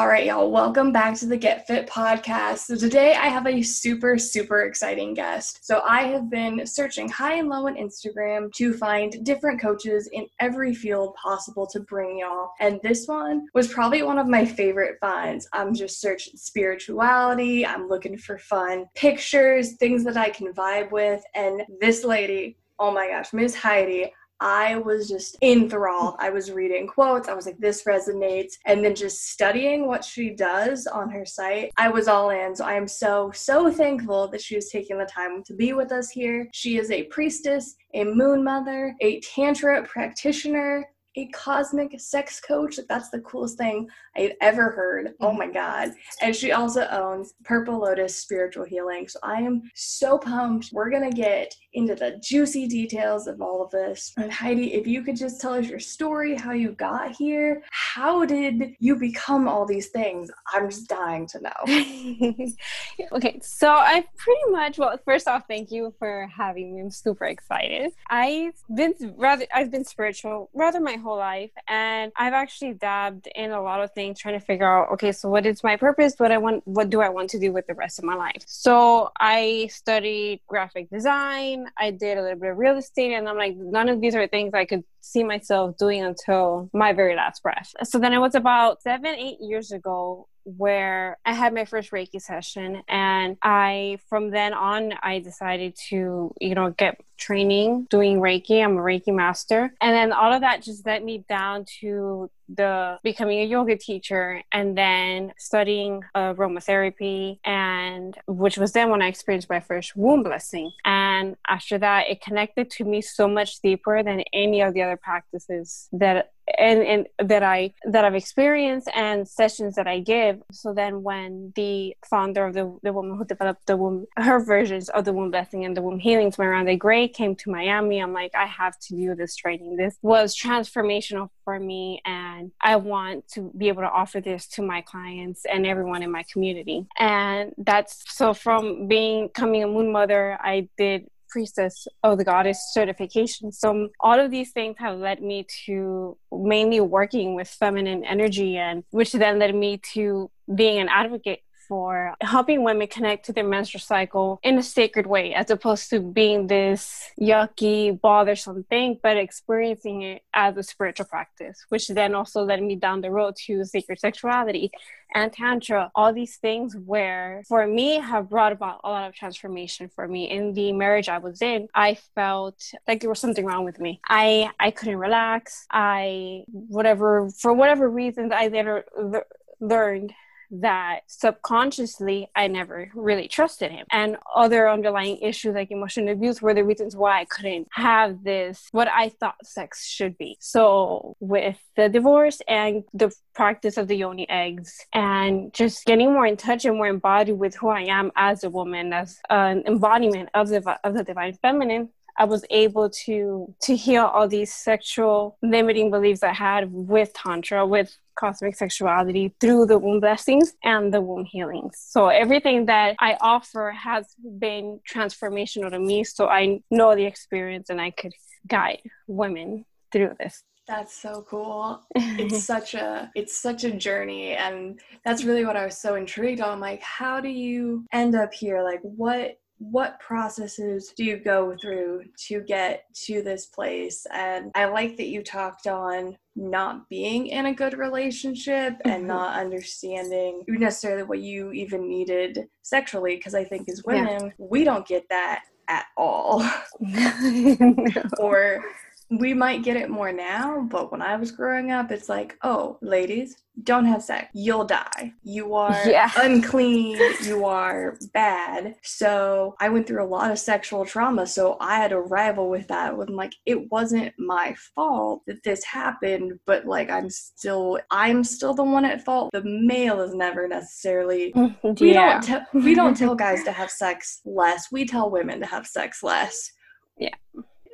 All right, y'all, welcome back to the Get Fit podcast. So, today I have a super, super exciting guest. So, I have been searching high and low on Instagram to find different coaches in every field possible to bring y'all. And this one was probably one of my favorite finds. I'm just searching spirituality, I'm looking for fun pictures, things that I can vibe with. And this lady, oh my gosh, Miss Heidi, I was just enthralled. I was reading quotes. I was like, this resonates. And then just studying what she does on her site, I was all in. So I am so, so thankful that she was taking the time to be with us here. She is a priestess, a moon mother, a tantra practitioner, a cosmic sex coach. That's the coolest thing I've ever heard. Oh my mhm. God. And she also owns Purple Lotus Spiritual Healing. So I am so pumped. We're going to get into the juicy details of all of this. And Heidi, if you could just tell us your story, how you got here, how did you become all these things? I'm just dying to know. okay, so I pretty much, well, first off, thank you for having me. I'm super excited. I've been rather, I've been spiritual rather my whole life, and I've actually dabbed in a lot of things trying to figure out, okay, so what is my purpose? What I want, what do I want to do with the rest of my life? So I studied graphic design I did a little bit of real estate, and I'm like, none of these are things I could see myself doing until my very last breath. So then it was about seven, eight years ago where I had my first Reiki session. And I, from then on, I decided to, you know, get training doing Reiki. I'm a Reiki master. And then all of that just led me down to the becoming a yoga teacher and then studying uh, aromatherapy and which was then when I experienced my first womb blessing. And after that, it connected to me so much deeper than any of the other practices that and, and that I that I've experienced and sessions that I give. So then when the founder of the, the woman who developed the womb her versions of the womb blessing and the womb healings, Miranda Gray, came to Miami, I'm like, I have to do this training. This was transformational for me and I want to be able to offer this to my clients and everyone in my community. And that's so from being coming a moon mother, I did priestess of the goddess certification. So all of these things have led me to mainly working with feminine energy and which then led me to being an advocate for helping women connect to their menstrual cycle in a sacred way, as opposed to being this yucky, bothersome thing, but experiencing it as a spiritual practice, which then also led me down the road to sacred sexuality and tantra all these things where for me have brought about a lot of transformation for me. In the marriage i was in i felt like there was something wrong with me. I i couldn't relax. I whatever for whatever reasons i later learned that subconsciously I never really trusted him. And other underlying issues like emotional abuse were the reasons why I couldn't have this, what I thought sex should be. So, with the divorce and the practice of the yoni eggs, and just getting more in touch and more embodied with who I am as a woman, as an embodiment of the, of the divine feminine, I was able to to heal all these sexual limiting beliefs I had with tantra, with cosmic sexuality through the womb blessings and the womb healings. So everything that I offer has been transformational to me. So I know the experience and I could guide women through this. That's so cool. It's such a it's such a journey and that's really what I was so intrigued on like how do you end up here like what what processes do you go through to get to this place? And I like that you talked on not being in a good relationship and mm-hmm. not understanding necessarily what you even needed sexually. Because I think as women, yeah. we don't get that at all. no. Or we might get it more now, but when I was growing up, it's like, oh, ladies, don't have sex. You'll die. You are yeah. unclean. You are bad. So I went through a lot of sexual trauma. So I had to rival with that with like, it wasn't my fault that this happened, but like I'm still, I'm still the one at fault. The male is never necessarily, mm-hmm. we don't, te- we don't tell guys to have sex less. We tell women to have sex less. Yeah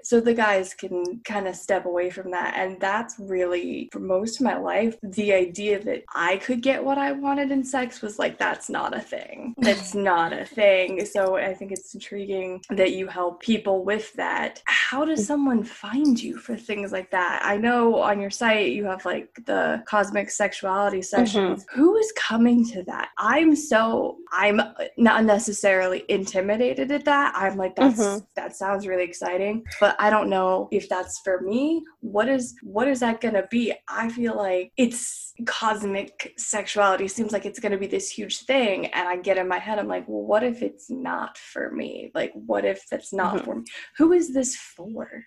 so the guys can kind of step away from that. And that's really, for most of my life, the idea that I could get what I wanted in sex was like, that's not a thing. That's not a thing. So I think it's intriguing that you help people with that. How does mm. someone find you for things like that? I know on your site you have like the cosmic sexuality sessions. Mm-hmm. Who is coming to that? I'm so, I'm not necessarily intimidated at that. I'm like, that's, mm-hmm. that sounds really exciting, but I don't know if that's for me. What is, what is that going to be? I feel like it's cosmic sexuality seems like it's going to be this huge thing. And I get in my head, I'm like, well, what if it's not for me? Like, what if that's not mm-hmm. for me? Who is this for?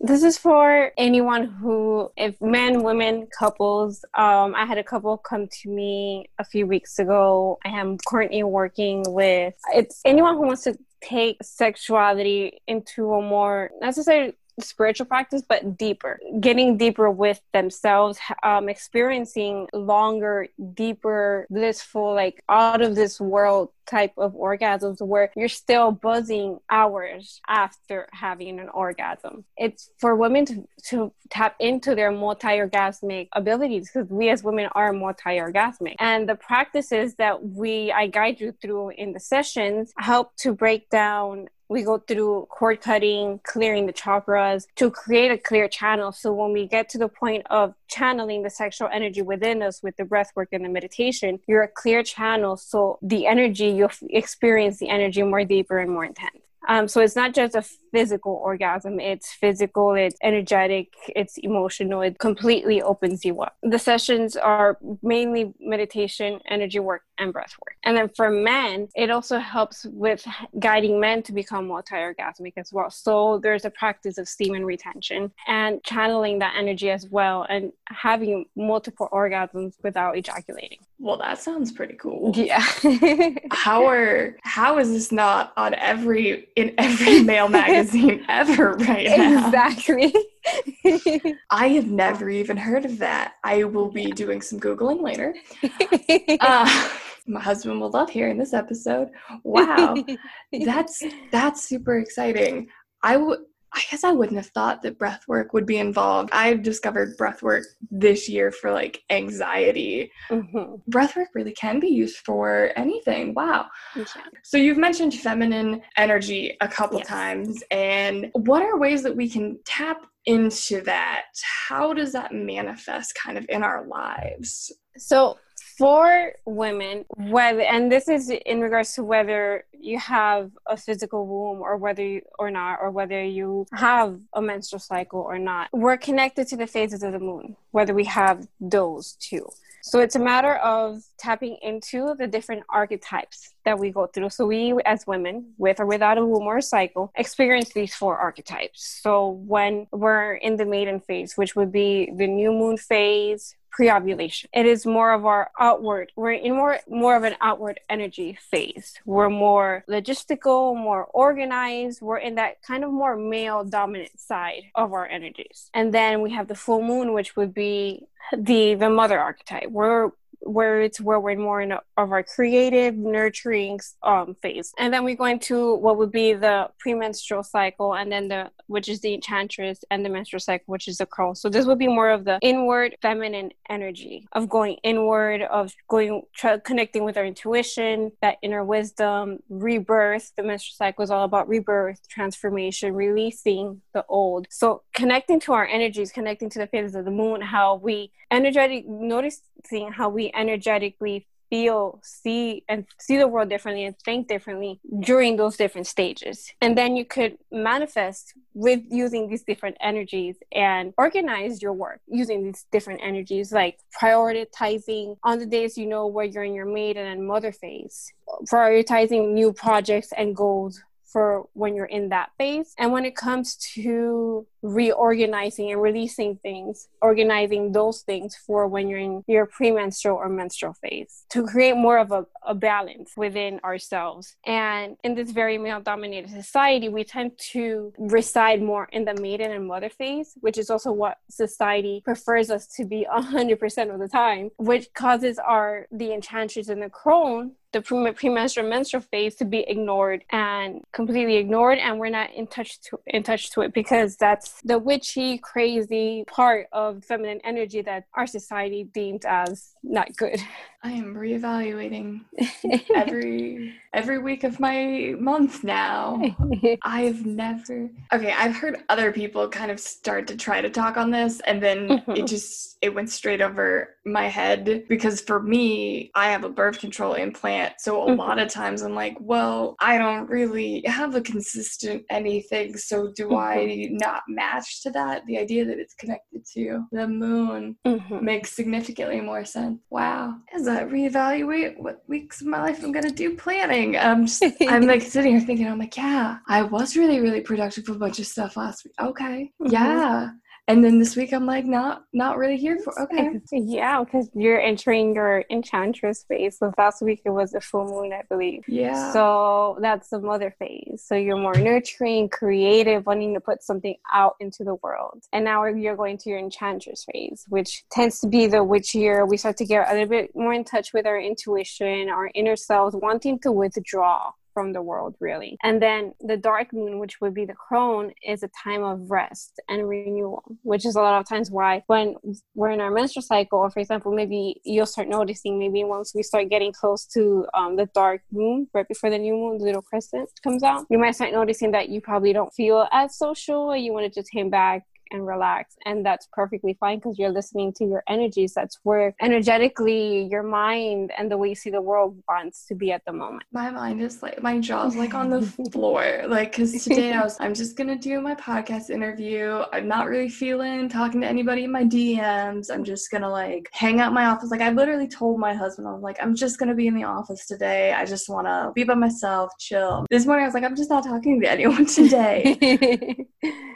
This is for anyone who, if men, women, couples. Um, I had a couple come to me a few weeks ago. I am currently working with. It's anyone who wants to take sexuality into a more necessarily spiritual practice, but deeper, getting deeper with themselves, um, experiencing longer, deeper, blissful, like out of this world type of orgasms where you're still buzzing hours after having an orgasm. It's for women to, to tap into their multi orgasmic abilities because we as women are multi orgasmic. And the practices that we I guide you through in the sessions help to break down we go through cord cutting, clearing the chakras to create a clear channel. So when we get to the point of channeling the sexual energy within us with the breath work and the meditation, you're a clear channel. So the energy, you'll experience the energy more deeper and more intense. Um, so it's not just a physical orgasm, it's physical, it's energetic, it's emotional, it completely opens you up. The sessions are mainly meditation, energy work, and breath work. And then for men, it also helps with guiding men to become multi orgasmic as well. So there's a practice of semen retention and channeling that energy as well and having multiple orgasms without ejaculating. Well, that sounds pretty cool. Yeah. how are how is this not on every in every male magazine ever right now? Exactly. I have never even heard of that. I will be doing some googling later. Uh, my husband will love hearing this episode. Wow, that's that's super exciting. I would. I guess I wouldn't have thought that breath work would be involved. I've discovered breath work this year for like anxiety. Mm-hmm. Breath work really can be used for anything. Wow. Okay. So you've mentioned feminine energy a couple yes. times. And what are ways that we can tap into that? How does that manifest kind of in our lives? So for women whether and this is in regards to whether you have a physical womb or whether you, or not or whether you have a menstrual cycle or not we're connected to the phases of the moon whether we have those two so it's a matter of tapping into the different archetypes that we go through. So we, as women, with or without a womb or a cycle, experience these four archetypes. So when we're in the maiden phase, which would be the new moon phase, pre-ovulation. It is more of our outward. We're in more more of an outward energy phase. We're more logistical, more organized. We're in that kind of more male dominant side of our energies. And then we have the full moon, which would be the the mother archetype. We're where it's where we're more in a, of our creative, nurturing um, phase. And then we go into what would be the premenstrual cycle, and then the which is the enchantress, and the menstrual cycle, which is the crone. So this would be more of the inward feminine energy of going inward, of going tr- connecting with our intuition, that inner wisdom, rebirth. The menstrual cycle is all about rebirth, transformation, releasing the old. So connecting to our energies, connecting to the phases of the moon, how we energetic noticing how we energetically feel, see, and see the world differently and think differently during those different stages. And then you could manifest with using these different energies and organize your work using these different energies, like prioritizing on the days you know where you're in your maiden and mother phase, prioritizing new projects and goals for when you're in that phase. And when it comes to reorganizing and releasing things, organizing those things for when you're in your premenstrual or menstrual phase to create more of a, a balance within ourselves. And in this very male dominated society, we tend to reside more in the maiden and mother phase, which is also what society prefers us to be 100% of the time, which causes our the enchantress and the crone the premenstrual menstrual phase to be ignored and completely ignored and we're not in touch to in touch to it because that's the witchy crazy part of feminine energy that our society deemed as not good i am reevaluating every every week of my month now i've never okay i've heard other people kind of start to try to talk on this and then mm-hmm. it just it went straight over my head because for me i have a birth control implant so a mm-hmm. lot of times i'm like well i don't really have a consistent anything so do mm-hmm. i not match to that the idea that it's connected to the moon mm-hmm. makes significantly more sense wow. As i reevaluate what weeks of my life i'm gonna do planning? I'm just i'm like sitting here thinking i'm like yeah i was really really productive with a bunch of stuff last week. Okay. Mm-hmm. yeah and then this week i'm like not not really here for okay. yeah because you're entering your enchantress phase. So last week it was a full moon i believe. Yeah. So that's the mother phase. So you're more nurturing creative wanting to put something out into the world. And now you're going to your enchantress phase which tends to be the witchier. We start to get a little bit more in touch with our intuition our inner selves wanting to withdraw from the world really. And then the dark moon which would be the crone is a time of rest and renewal which is a lot of times why when we're in our menstrual cycle or for example maybe you'll start noticing maybe once we start getting close to um, the dark moon right before the new moon the little crescent comes out you might start noticing that you probably don't feel as social or you want to just hang back and relax. And that's perfectly fine because you're listening to your energies. That's where energetically your mind and the way you see the world wants to be at the moment. My mind is like, my jaw's like on the floor. Like, because today I was, I'm just going to do my podcast interview. I'm not really feeling talking to anybody in my DMs. I'm just going to like hang out my office. Like, I literally told my husband, I'm like, I'm just going to be in the office today. I just want to be by myself, chill. This morning I was like, I'm just not talking to anyone today.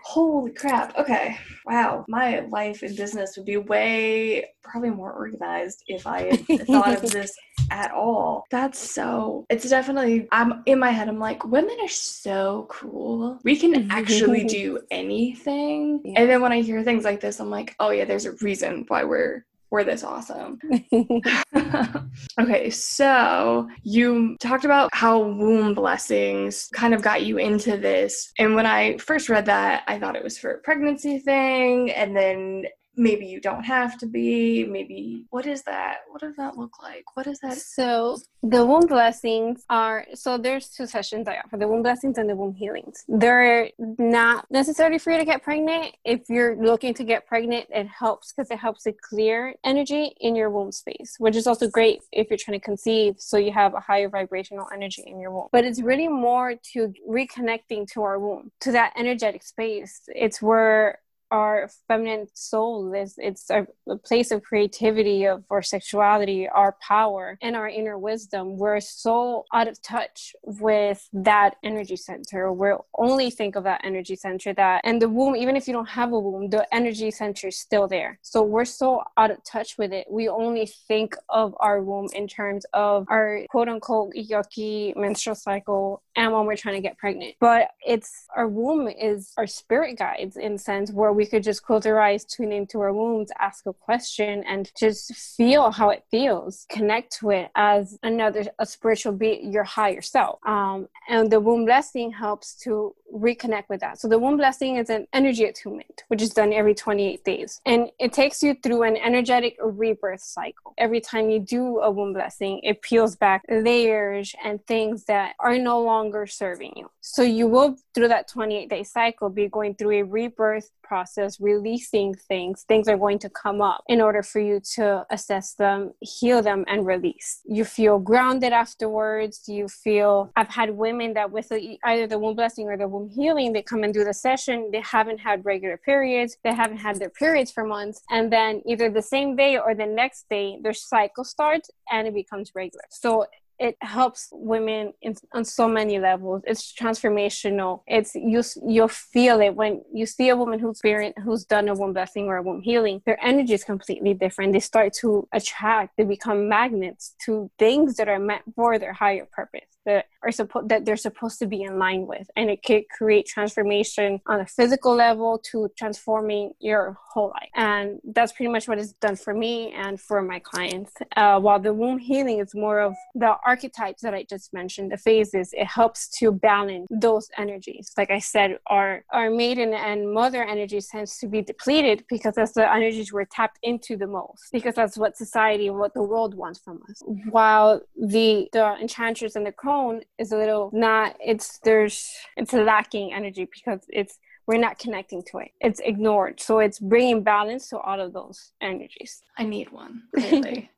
Holy crap. Okay. Okay. Wow. My life and business would be way probably more organized if I had thought of this at all. That's so, it's definitely, I'm in my head, I'm like, women are so cool. We can actually do anything. Yeah. And then when I hear things like this, I'm like, oh yeah, there's a reason why we're we're this awesome. okay, so you talked about how womb blessings kind of got you into this. And when I first read that, I thought it was for a pregnancy thing. And then maybe you don't have to be maybe what is that? What does that look like? What is that? So the womb blessings are so there's two sessions i offer the womb blessings and the womb healings. They're not necessarily for you to get pregnant. If you're looking to get pregnant it helps because it helps to clear energy in your womb space which is also great if you're trying to conceive so you have a higher vibrational energy in your womb. But it's really more to reconnecting to our womb to that energetic space. It's where our feminine soul is it's a, place of creativity of our sexuality our power and our inner wisdom. We're so out of touch with that energy center. We'll only think of that energy center that and the womb even if you don't have a womb the energy center is still there. So we're so out of touch with it. We only think of our womb in terms of our quote unquote yucky menstrual cycle and when we're trying to get pregnant. But it's our womb is our spirit guides in sense where we we could just close our eyes, tune into our wounds, ask a question, and just feel how it feels. Connect to it as another a spiritual be your higher self. Um, and the womb blessing helps to reconnect with that. So the womb blessing is an energy attunement, which is done every 28 days. And it takes you through an energetic rebirth cycle. Every time you do a womb blessing, it peels back layers and things that are no longer serving you. So you will, through that 28 day cycle, be going through a rebirth process, releasing things. Things are going to come up in order for you to assess them, heal them, and release. You feel grounded afterwards. You feel, I've had women that with either the womb blessing or the womb healing, they come and do the session, they haven't had regular periods, they haven't had their periods for months, and then either the same day or the next day, their cycle starts and it becomes regular. So it helps women in, on so many levels. It's transformational. It's you you'll feel it when you see a woman who's experienced, who's done a womb blessing or a womb healing. Their energy is completely different. They start to attract. They become magnets to things that are meant for their higher purpose. That are supposed that they're supposed to be in line with. And it could create transformation on a physical level to transforming your whole life. And that's pretty much what it's done for me and for my clients. Uh, while the womb healing is more of the archetypes that i just mentioned the phases it helps to balance those energies. Like i said our our maiden and mother energies tends to be depleted because that's the energies we're tapped into the most because that's what society what the world wants from us. While the the enchantress and the crone is a little not it's there's it's lacking energy because it's we're not connecting to it it's ignored so it's bringing balance to all of those energies i need one clearly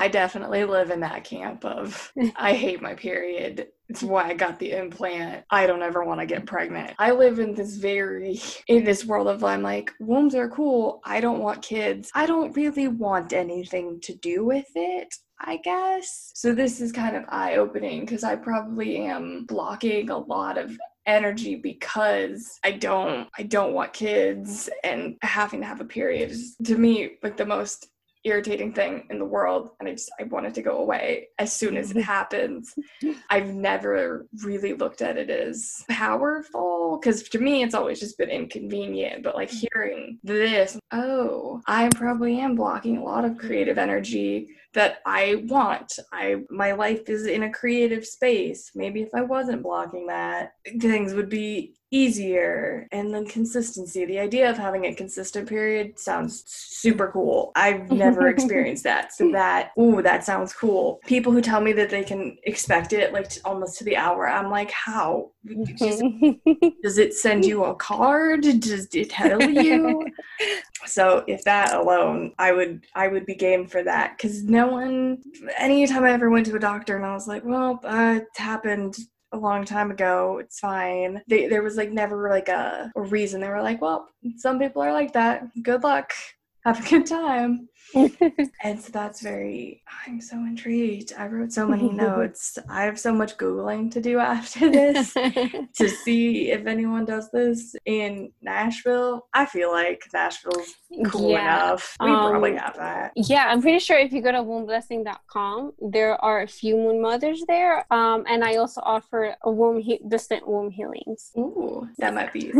I definitely live in that camp of I hate my period. It's why I got the implant. I don't ever want to get pregnant. I live in this very in this world of I'm like, wombs are cool. I don't want kids. I don't really want anything to do with it. I guess. So this is kind of eye opening because I probably am blocking a lot of energy because I don't I don't want kids and having to have a period is to me like the most irritating thing in the world and I just I want it to go away as soon as it happens. I've never really looked at it as powerful because to me it's always just been inconvenient but like mm-hmm. hearing this oh I probably am blocking a lot of creative energy that I want. I my life is in a creative space. Maybe if I wasn't blocking that, things would be easier and then consistency the idea of having a consistent period sounds super cool. I've never experienced that so that ooh that sounds cool. People who tell me that they can expect it like to, almost to the hour i'm like how? Does, does it send you a card? Does it tell you? So if that alone i would i would be game for that because no one anytime i ever went to a doctor and i was like well uh, it happened a long time ago. It's fine. They, there was like never like a, a reason. They were like, well, some people are like that. Good luck. Have a good time. and so that's very i'm so intrigued. I wrote so many notes. I have so much googling to do after this to see if anyone does this in nashville. I feel like nashville's cool yeah. enough. We um, probably have that. yeah i'm pretty sure if you go to wombblessing.com there are a few moon mothers there. Um, and i also offer a womb he- distant womb healings. Ooh that might be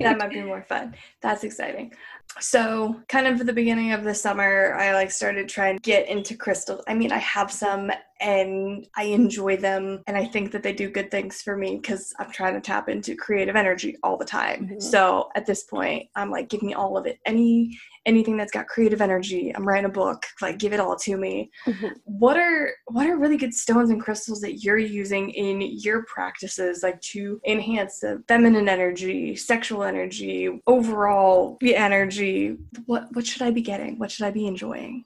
that might be more fun. That's exciting. So kind of the beginning of the summer i like started trying to get into crystals i mean i have some and i enjoy them and i think that they do good things for me because i'm trying to tap into creative energy all the time. Mm-hmm. so at this point i'm like give me all of it. Any anything that's got creative energy i'm writing a book like give it all to me. Mm-hmm. what are what are really good stones and crystals that you're using in your practices like to enhance the feminine energy sexual energy overall the energy? What what should i be getting? What should i be enjoying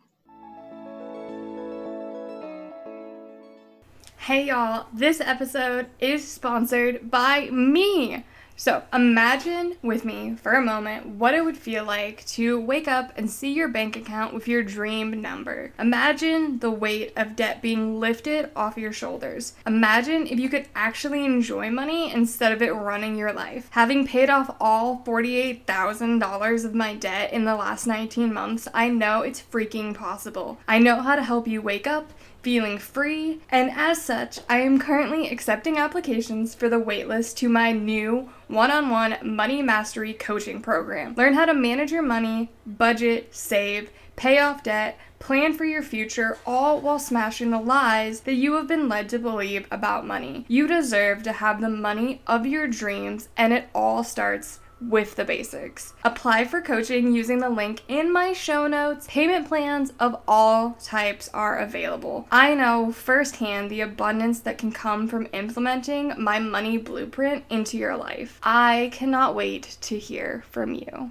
Hey y'all, this episode is sponsored by me. So imagine with me for a moment what it would feel like to wake up and see your bank account with your dream number. Imagine the weight of debt being lifted off your shoulders. Imagine if you could actually enjoy money instead of it running your life. Having paid off all $48,000 of my debt in the last 19 months, I know it's freaking possible. I know how to help you wake up feeling free, and as such, I am currently accepting applications for the waitlist to my new one on one money mastery coaching program. Learn how to manage your money, budget, save, pay off debt, plan for your future, all while smashing the lies that you have been led to believe about money. You deserve to have the money of your dreams, and it all starts with the basics. Apply for coaching using the link in my show notes. Payment plans of all types are available. I know firsthand the abundance that can come from implementing my money blueprint into your life. I cannot wait to hear from you.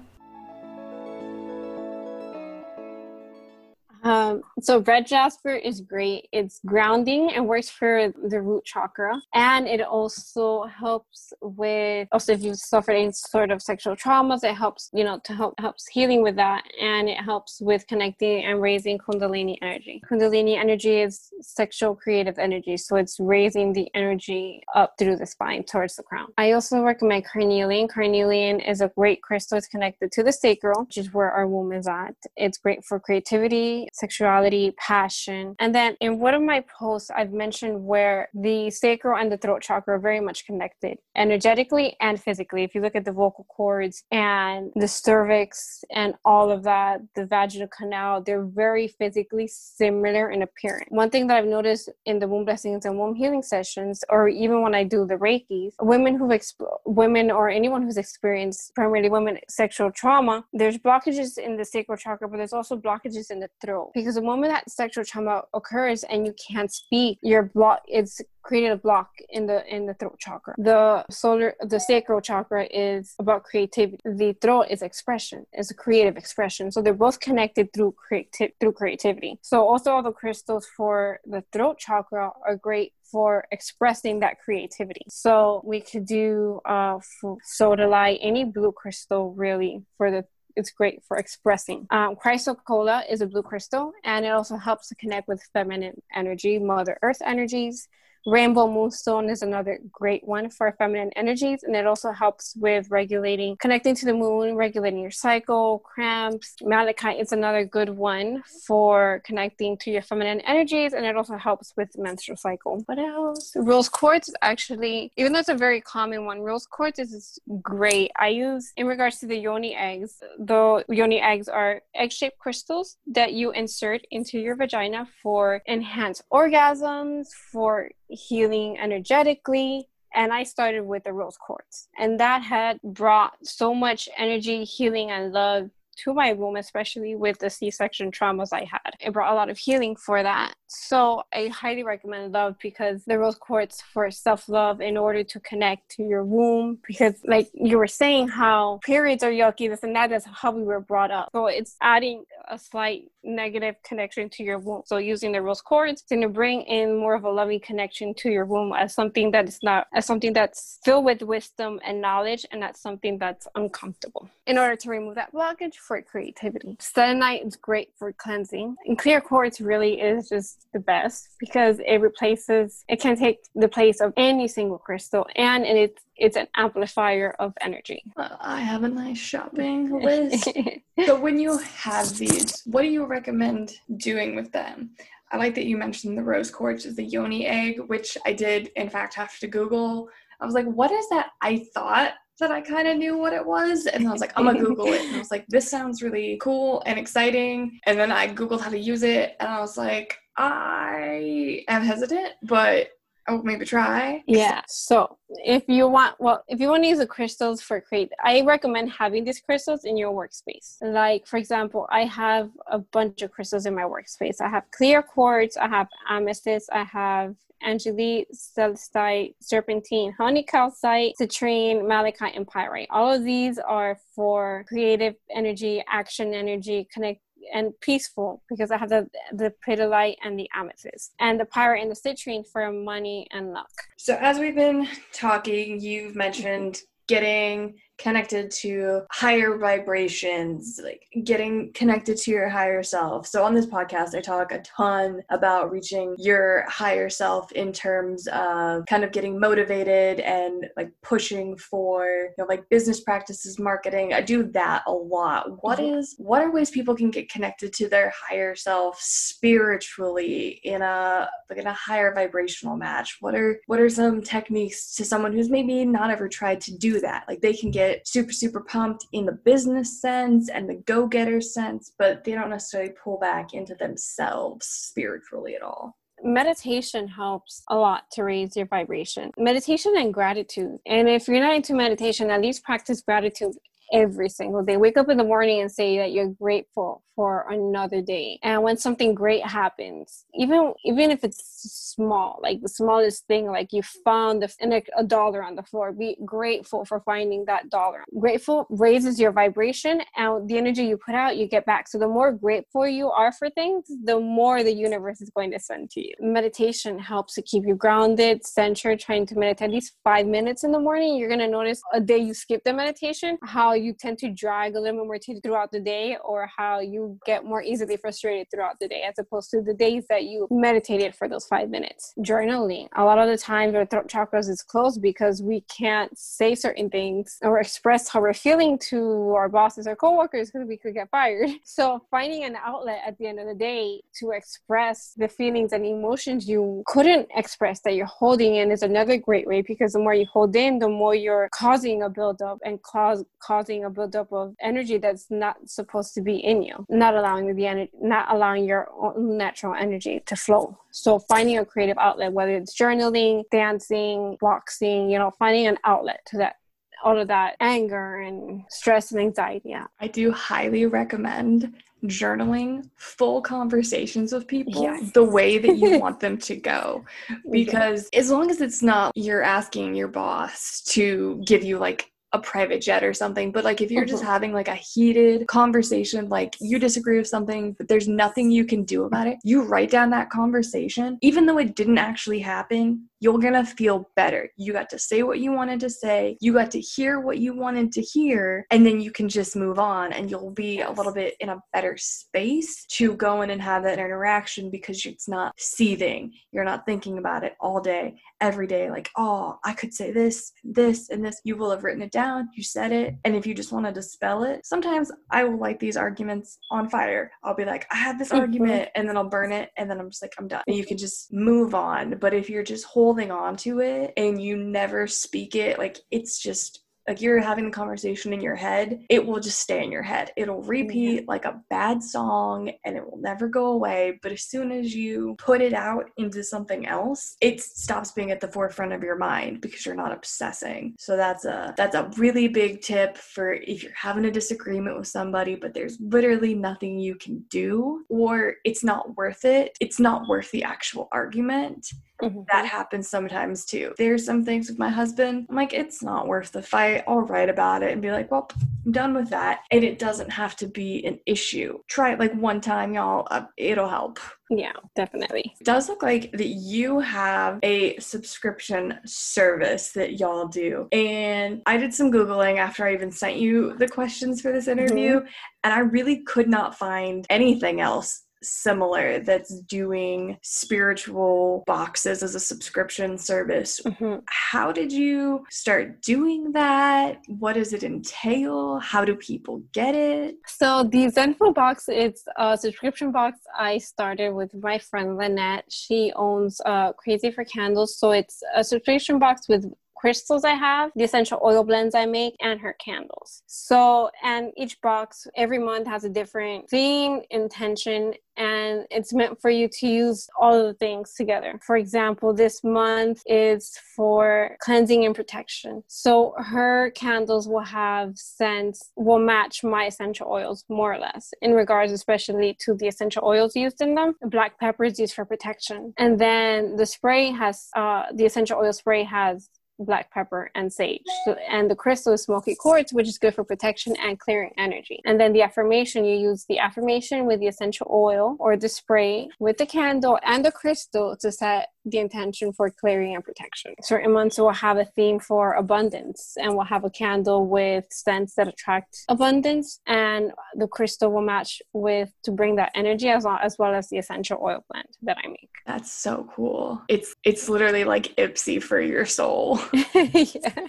Um, so red jasper is great. It's grounding and works for the root chakra, and it also helps with also if you've suffered any sort of sexual traumas, it helps you know to help helps healing with that, and it helps with connecting and raising kundalini energy. Kundalini energy is sexual creative energy, so it's raising the energy up through the spine towards the crown. I also recommend carnelian. Carnelian is a great crystal. It's connected to the sacral, which is where our womb is at. It's great for creativity, sexuality, passion. And then in one of my posts, I've mentioned where the sacral and the throat chakra are very much connected energetically and physically. If you look at the vocal cords and the cervix and all of that, the vaginal canal, they're very physically similar in appearance. One thing that I've noticed in the womb blessings and womb healing sessions, or even when I do the Reiki, women who've exp- women or anyone who's experienced primarily women sexual trauma, there's blockages in the sacral chakra, but there's also blockages in the throat. Because the moment that sexual trauma occurs and you can't speak, your block it's created a block in the in the throat chakra. The solar the sacral chakra is about creativity. The throat is expression, is a creative expression. So they're both connected through creative through creativity. So also all the crystals for the throat chakra are great for expressing that creativity. So we could do uh, sodalite, any blue crystal really for the it's great for expressing. Um, chrysocolla is a blue crystal, and it also helps to connect with feminine energy, Mother Earth energies, Rainbow Moonstone is another great one for feminine energies, and it also helps with regulating, connecting to the moon, regulating your cycle, cramps. Malachite is another good one for connecting to your feminine energies, and it also helps with menstrual cycle. What else? Rose quartz is actually, even though it's a very common one, rose quartz is great. I use in regards to the yoni eggs. The yoni eggs are egg-shaped crystals that you insert into your vagina for enhanced orgasms, for healing energetically and I started with the rose quartz. And that had brought so much energy, healing, and love to my womb, especially with the C section traumas I had. It brought a lot of healing for that. So I highly recommend Love because the rose quartz for self love in order to connect to your womb. Because, like you were saying, how periods are yucky, this and that is how we were brought up. So it's adding a slight negative connection to your womb. So using the rose quartz is going to bring in more of a loving connection to your womb as something that is not as something that's filled with wisdom and knowledge, and that's something that's uncomfortable. In order to remove that blockage for creativity, selenite is great for cleansing, and clear quartz really is just the best because it replaces. It can take the place of any single crystal, and it's it's an amplifier of energy. Well, I have a nice shopping list. so when you have these, what do you recommend doing with them? I like that you mentioned the rose quartz is the yoni egg, which I did in fact have to Google. I was like, what is that? I thought that I kind of knew what it was. And I was like, I'm gonna Google it. And I was like, this sounds really cool and exciting. And then I Googled how to use it and I was like, I am hesitant, but oh maybe try. Yeah so if you want well if you want to use the crystals for create i recommend having these crystals in your workspace. Like for example i have a bunch of crystals in my workspace. I have clear quartz i have amethyst i have angelite celestite serpentine honey calcite citrine malachite and pyrite. All of these are for creative energy action energy connect and peaceful because I have the the petalite and the amethyst and the pyrite and the citrine for money and luck. So as we've been talking, you've mentioned getting connected to higher vibrations, like getting connected to your higher self. So on this podcast, I talk a ton about reaching your higher self in terms of kind of getting motivated and like pushing for, you know, like business practices, marketing. I do that a lot. What mm-hmm. what are ways people can get connected to their higher self spiritually in a like in a higher vibrational match? What are what are some techniques to someone who's maybe not ever tried to do that? Like they can get get super, super pumped in the business sense and the go getter sense, but they don't necessarily pull back into themselves spiritually at all meditation helps a lot to raise your vibration. Meditation and gratitude. And if you're not into meditation, at least practice gratitude every single day. Wake up in the morning and say that you're grateful for another day. And when something great happens, even even if it's small, like the smallest thing, like you found a, a dollar on the floor, be grateful for finding that dollar. Grateful raises your vibration and the energy you put out, you get back. So the more grateful you are for things, the more the universe is going to send to you. Meditation helps to keep you grounded, centered, trying to meditate at least five minutes in the morning. You're going to notice a day you skip the meditation, how you tend to drag a little bit more throughout the day or how you get more easily frustrated throughout the day as opposed to the days that you meditated for those five minutes. Journaling. A lot of the times our throat chakras is closed because we can't say certain things or express how we're feeling to our bosses or coworkers because we could get fired. So finding an outlet at the end of the day to express the feelings and emotions you couldn't express that you're holding in is another great way because the more you hold in, the more you're causing a buildup and cause causing a buildup of energy that's not supposed to be in you, not allowing the energy, not allowing your own natural energy to flow. So finding a creative outlet, whether it's journaling, dancing, boxing, you know, finding an outlet to that all of that anger and stress and anxiety Yeah, I do highly recommend journaling full conversations with people yes. the way that you want them to go. Because as long as it's not you're asking your boss to give you like a private jet or something. But like if you're just mm-hmm. having like a heated conversation, like you disagree with something, but there's nothing you can do about it, you write down that conversation, even though it didn't actually happen, you're gonna feel better. You got to say what you wanted to say, you got to hear what you wanted to hear, and then you can just move on and you'll be a little bit in a better space to go in and have that interaction because it's not seething. You're not thinking about it all day, every day, like, oh, I could say this, this, and this. You will have written it down you said it, and if you just want to dispel it, sometimes I will light these arguments on fire. I'll be like, I had this mm-hmm. argument, and then I'll burn it, and then I'm just like, I'm done. And you can just move on. But if you're just holding on to it and you never speak it, like it's just like you're having the conversation in your head, it will just stay in your head. It'll repeat like a bad song and it will never go away. But as soon as you put it out into something else, it stops being at the forefront of your mind because you're not obsessing. So that's a that's a really big tip for if you're having a disagreement with somebody, but there's literally nothing you can do, or it's not worth it. It's not worth the actual argument Mm-hmm. That happens sometimes too. There's some things with my husband, I'm like, it's not worth the fight. I'll write about it and be like, well, I'm done with that. And it doesn't have to be an issue. Try it like one time, y'all. Uh, it'll help. Yeah, definitely. It does look like that you have a subscription service that y'all do. And I did some Googling after I even sent you the questions for this interview, mm-hmm. and I really could not find anything else similar that's doing spiritual boxes as a subscription service. Mm-hmm. How did you start doing that? What does it entail? How do people get it? So the Zenful box, it's a subscription box I started with my friend Lynette. She owns uh, Crazy for Candles. So it's a subscription box with crystals I have, the essential oil blends I make, and her candles. So, and each box every month has a different theme, intention, and it's meant for you to use all of the things together. For example, this month is for cleansing and protection. So her candles will have scents, will match my essential oils more or less in regards, especially to the essential oils used in them. Black pepper is used for protection. And then the spray has, uh, the essential oil spray has black pepper and sage. So, and the crystal is smoky quartz which is good for protection and clearing energy. And then the affirmation you use the affirmation with the essential oil or the spray with the candle and the crystal to set the intention for clearing and protection. Certain months will have a theme for abundance and we'll have a candle with scents that attract abundance and the crystal will match with to bring that energy as well as, well as the essential oil blend that I make. That's so cool. It's it's literally like Ipsy for your soul. yeah.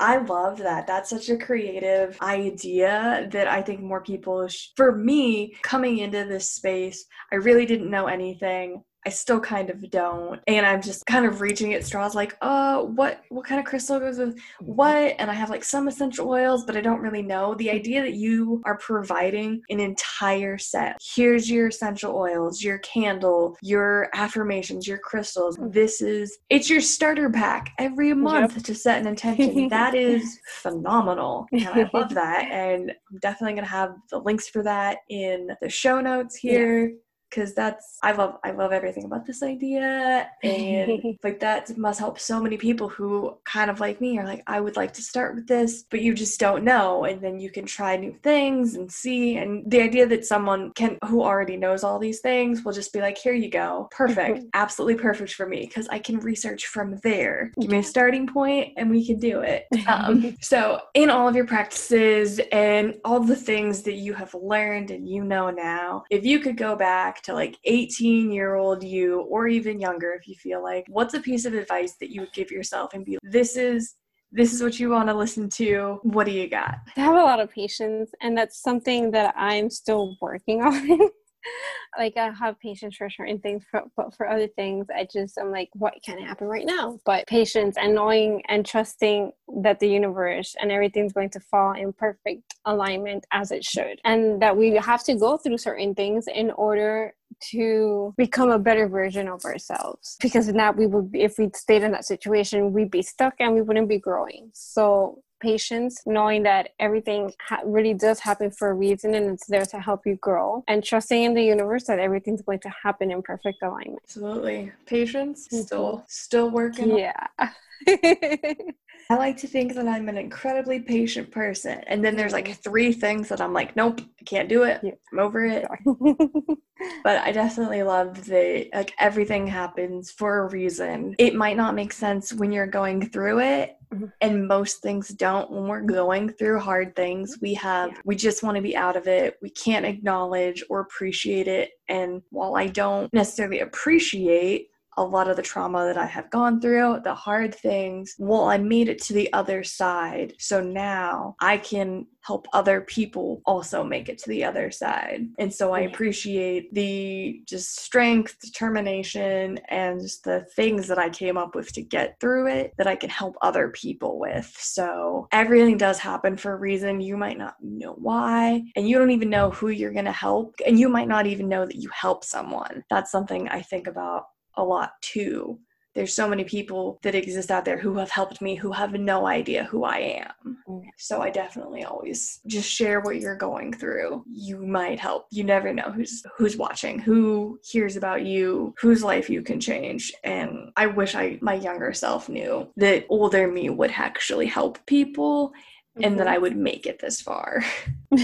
I love that. That's such a creative idea that I think more people sh- for me coming into this space, I really didn't know anything. I still kind of don't. And I'm just kind of reaching at straws like, uh, what what kind of crystal goes with what? And I have like some essential oils, but I don't really know. The idea that you are providing an entire set. Here's your essential oils, your candle, your affirmations, your crystals. This is it's your starter pack every month yep. to set an intention. that is phenomenal. And I love that. And I'm definitely gonna have the links for that in the show notes here. Yeah because that's I love I love everything about this idea. And like that must help so many people who kind of like me are like I would like to start with this but you just don't know. And then you can try new things and see. And the idea that someone can who already knows all these things will just be like here you go. Perfect. Absolutely perfect for me because I can research from there. Give me a starting point and we can do it. Um, so in all of your practices and all the things that you have learned and you know now if you could go back to like 18 year old you or even younger if you feel like what's a piece of advice that you would give yourself and be this is this is what you want to listen to. What do you got? I have a lot of patience and that's something that i'm still working on like I have patience for certain things, for, but for other things, I just I'm like, what can happen right now? But patience and knowing and trusting that the universe and everything's going to fall in perfect alignment as it should, and that we have to go through certain things in order to become a better version of ourselves because now we would if we stayed in that situation we'd be stuck and we wouldn't be growing so patience, knowing that everything ha- really does happen for a reason and it's there to help you grow, and trusting in the universe that everything's going to happen in perfect alignment. Absolutely. Patience, mm-hmm. still, still working. Yeah. I like to think that I'm an incredibly patient person. And then there's like three things that I'm like, nope, I can't do it. Yeah. I'm over it. but I definitely love that like everything happens for a reason. It might not make sense when you're going through it. Mm-hmm. And most things don't when we're going through hard things. We have, yeah. we just want to be out of it. We can't acknowledge or appreciate it. And while I don't necessarily appreciate a lot of the trauma that I have gone through, the hard things. Well, I made it to the other side. So now I can help other people also make it to the other side. And so I appreciate the just strength, determination, and just the things that I came up with to get through it that I can help other people with. So everything does happen for a reason. You might not know why, and you don't even know who you're going to help, and you might not even know that you help someone. That's something I think about a lot too. There's so many people that exist out there who have helped me who have no idea who I am. Mm. So I definitely always just share what you're going through. You might help. You never know who's who's watching, who hears about you, whose life you can change. And I wish I my younger self knew that older me would actually help people and that mm-hmm. I would make it this far.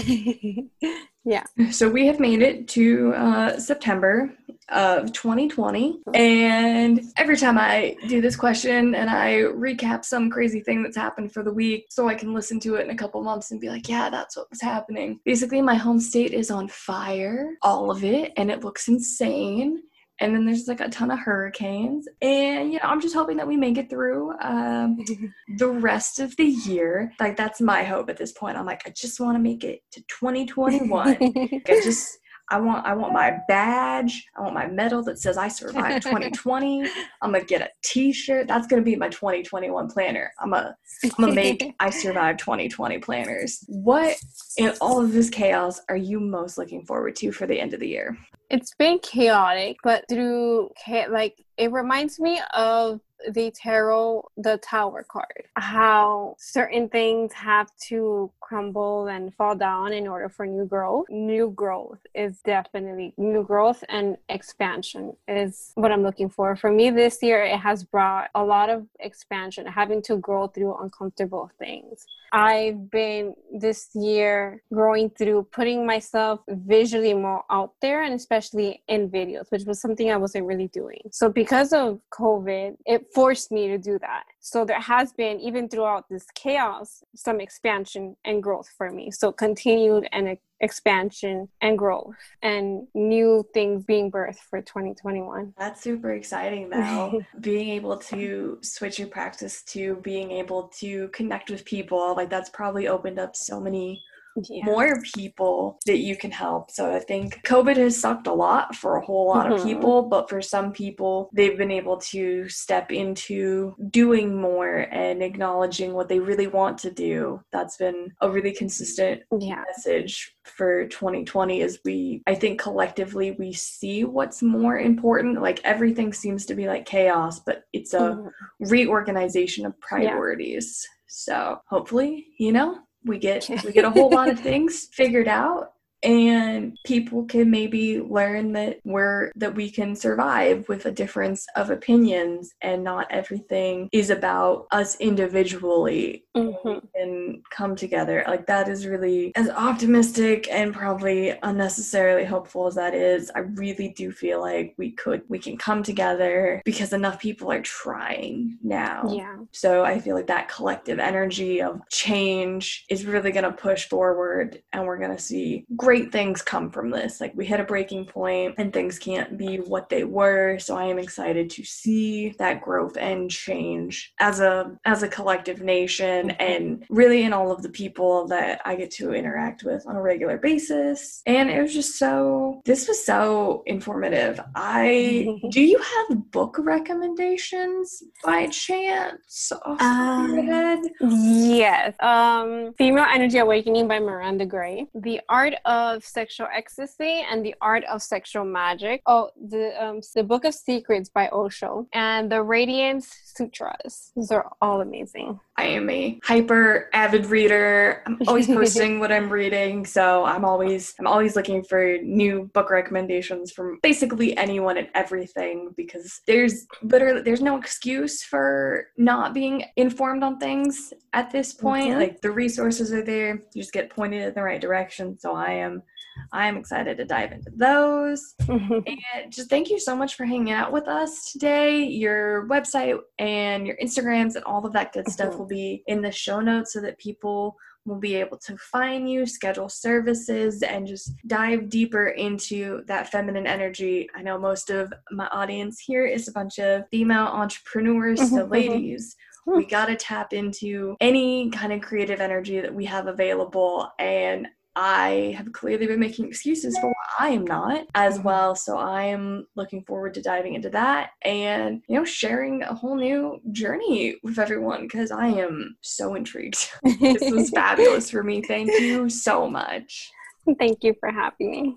yeah. So we have made it to uh, September of 2020. And every time I do this question and I recap some crazy thing that's happened for the week so I can listen to it in a couple months and be like, yeah, that's what was happening. Basically, my home state is on fire, all of it, and it looks insane and then there's like a ton of hurricanes and you know i'm just hoping that we make it through um, the rest of the year like that's my hope at this point i'm like i just want to make it to 2021 like, i just I want I want my badge. I want my medal that says I survived 2020. I'm gonna get a T-shirt. That's gonna be my 2021 planner. I'm gonna I'm gonna make I survived 2020 planners. What in all of this chaos are you most looking forward to for the end of the year? It's been chaotic, but through like it reminds me of the tarot the tower card how certain things have to crumble and fall down in order for new growth. New growth is definitely new growth and expansion is what i'm looking for. For me this year it has brought a lot of expansion having to grow through uncomfortable things. I've been this year growing through putting myself visually more out there and especially in videos which was something i wasn't really doing. So because of covid it forced me to do that. So there has been, even throughout this chaos, some expansion and growth for me. So continued and expansion and growth and new things being birthed for 2021. That's super exciting though. being able to switch your practice to being able to connect with people, like that's probably opened up so many yeah. more people that you can help. So I think COVID has sucked a lot for a whole lot mm-hmm. of people, but for some people, they've been able to step into doing more and acknowledging what they really want to do. That's been a really consistent yeah. message for 2020 as we I think collectively we see what's more important. Like everything seems to be like chaos, but it's a mm-hmm. reorganization of priorities. Yeah. So hopefully, you know, we get we get a whole lot of things figured out and people can maybe learn that we're that we can survive with a difference of opinions and not everything is about us individually mm-hmm. and come together. Like that is really as optimistic and probably unnecessarily hopeful as that is i really do feel like we could we can come together because enough people are trying now. Yeah. So i feel like that collective energy of change is really going to push forward and we're going to see great things come from this. Like we hit a breaking point and things can't be what they were. So i am excited to see that growth and change as a as a collective nation and really in all of the people that i get to interact with on a regular basis. And it was just so this was so informative. I do you have book recommendations by chance um, yes. Um female energy awakening by miranda gray. The art of sexual ecstasy and the art of sexual magic. Oh the um the book of secrets by osho. And the radiance sutras. Those are all amazing I am a hyper avid reader. I'm always posting what I'm reading, so I'm always I'm always looking for new book recommendations from basically anyone and everything because there's literally there's no excuse for not being informed on things at this point. Mm-hmm. Like the resources are there, you just get pointed in the right direction. So I am I'm excited to dive into those. and just thank you so much for hanging out with us today. Your website and your Instagrams and all of that good stuff. Will be in the show notes so that people will be able to find you, schedule services, and just dive deeper into that feminine energy. I know most of my audience here is a bunch of female entrepreneurs, so mm-hmm. ladies. We got to tap into any kind of creative energy that we have available. And I have clearly been making excuses for why I am not as well. So I am looking forward to diving into that and, you know, sharing a whole new journey with everyone because I am so intrigued. this was fabulous for me. Thank you so much. Thank you for having me.